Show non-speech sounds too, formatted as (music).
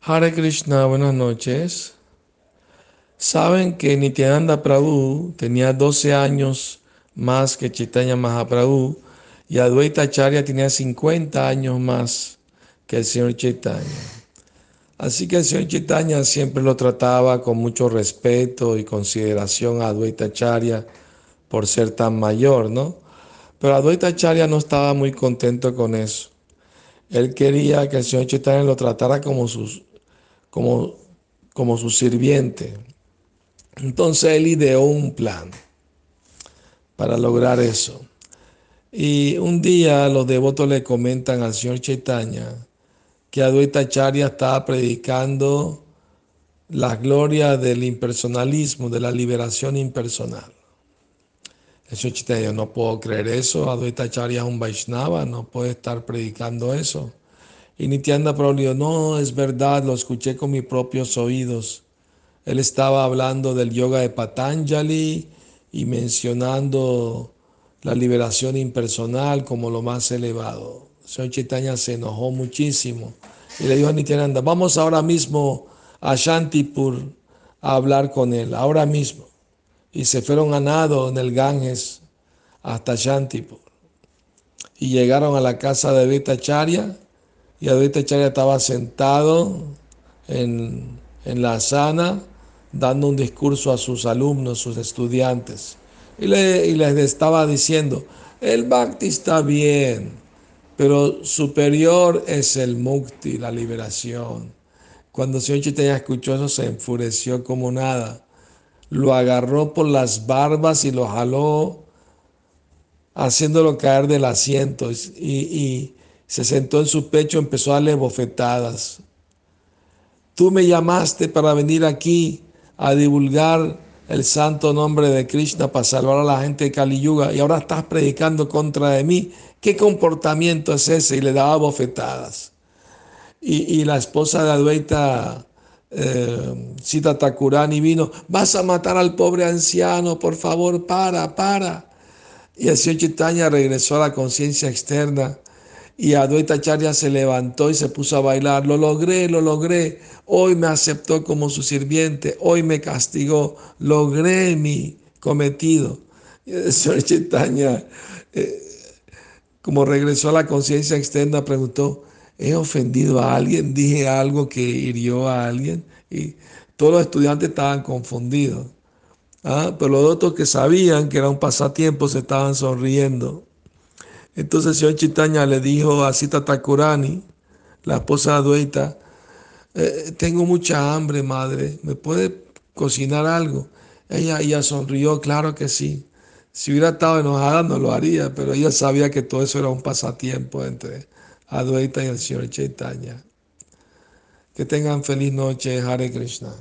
Hare Krishna, buenas noches. Saben que Nityananda Prabhu tenía 12 años más que Chaitanya Mahaprabhu y Advaita Acharya tenía 50 años más que el señor Chaitanya. Así que el señor Chaitanya siempre lo trataba con mucho respeto y consideración a Advaita Acharya por ser tan mayor, ¿no? Pero Advaita Acharya no estaba muy contento con eso. Él quería que el señor Chaitanya lo tratara como, sus, como, como su sirviente. Entonces él ideó un plan para lograr eso. Y un día los devotos le comentan al señor Chaitanya que Advaita Charya estaba predicando la gloria del impersonalismo, de la liberación impersonal. El señor Chaitanya, no puedo creer eso, Advaita Charya es un Vaishnava, no puede estar predicando eso. Y Nityananda Prabhu no, es verdad, lo escuché con mis propios oídos. Él estaba hablando del yoga de Patanjali y mencionando la liberación impersonal como lo más elevado. El señor Chaitanya se enojó muchísimo y le dijo a Nityananda, vamos ahora mismo a Shantipur a hablar con él, ahora mismo. Y se fueron a nado en el Ganges hasta Shantipur. Y llegaron a la casa de Vitacharya y Advaita Charya estaba sentado en, en la sana dando un discurso a sus alumnos, sus estudiantes. Y, le, les estaba diciendo, el bhakti está bien, pero superior es el mukti, la liberación. Cuando el señor Chaitanya escuchó eso, se enfureció como nada. Lo agarró por las barbas y lo jaló, haciéndolo caer del asiento. Y, y se sentó en su pecho, empezó a darle bofetadas. Tú me llamaste para venir aquí a divulgar el santo nombre de Krishna para salvar a la gente de Kali Yuga y ahora estás predicando contra de mí. ¿Qué comportamiento es ese? Y le daba bofetadas. Y, la esposa de Advaita, eh, Sita Takurani, vino, vas a matar al pobre anciano, por favor, para, para. Y el señor Chaitanya regresó a la conciencia externa y Advaita Charya se levantó y se puso a bailar. Lo logré, lo logré. Hoy me aceptó como su sirviente. Hoy me castigó. Logré mi cometido. Y (laughs) el señor Chaitanya, eh, como regresó a la conciencia externa, preguntó, ¿he ofendido a alguien? ¿Dije algo que hirió a alguien? Y todos los estudiantes estaban confundidos. ¿ah? Pero los otros que sabían que era un pasatiempo se estaban sonriendo. Entonces el señor Chitaña le dijo a Sita Takurani, la esposa de Adueta, eh, tengo mucha hambre, madre, ¿me puede cocinar algo? Ella, ella sonrió, claro que sí. Si hubiera estado enojada no lo haría, pero ella sabía que todo eso era un pasatiempo entre Adueta y el señor Chaitanya. Que tengan feliz noche, Hare Krishna.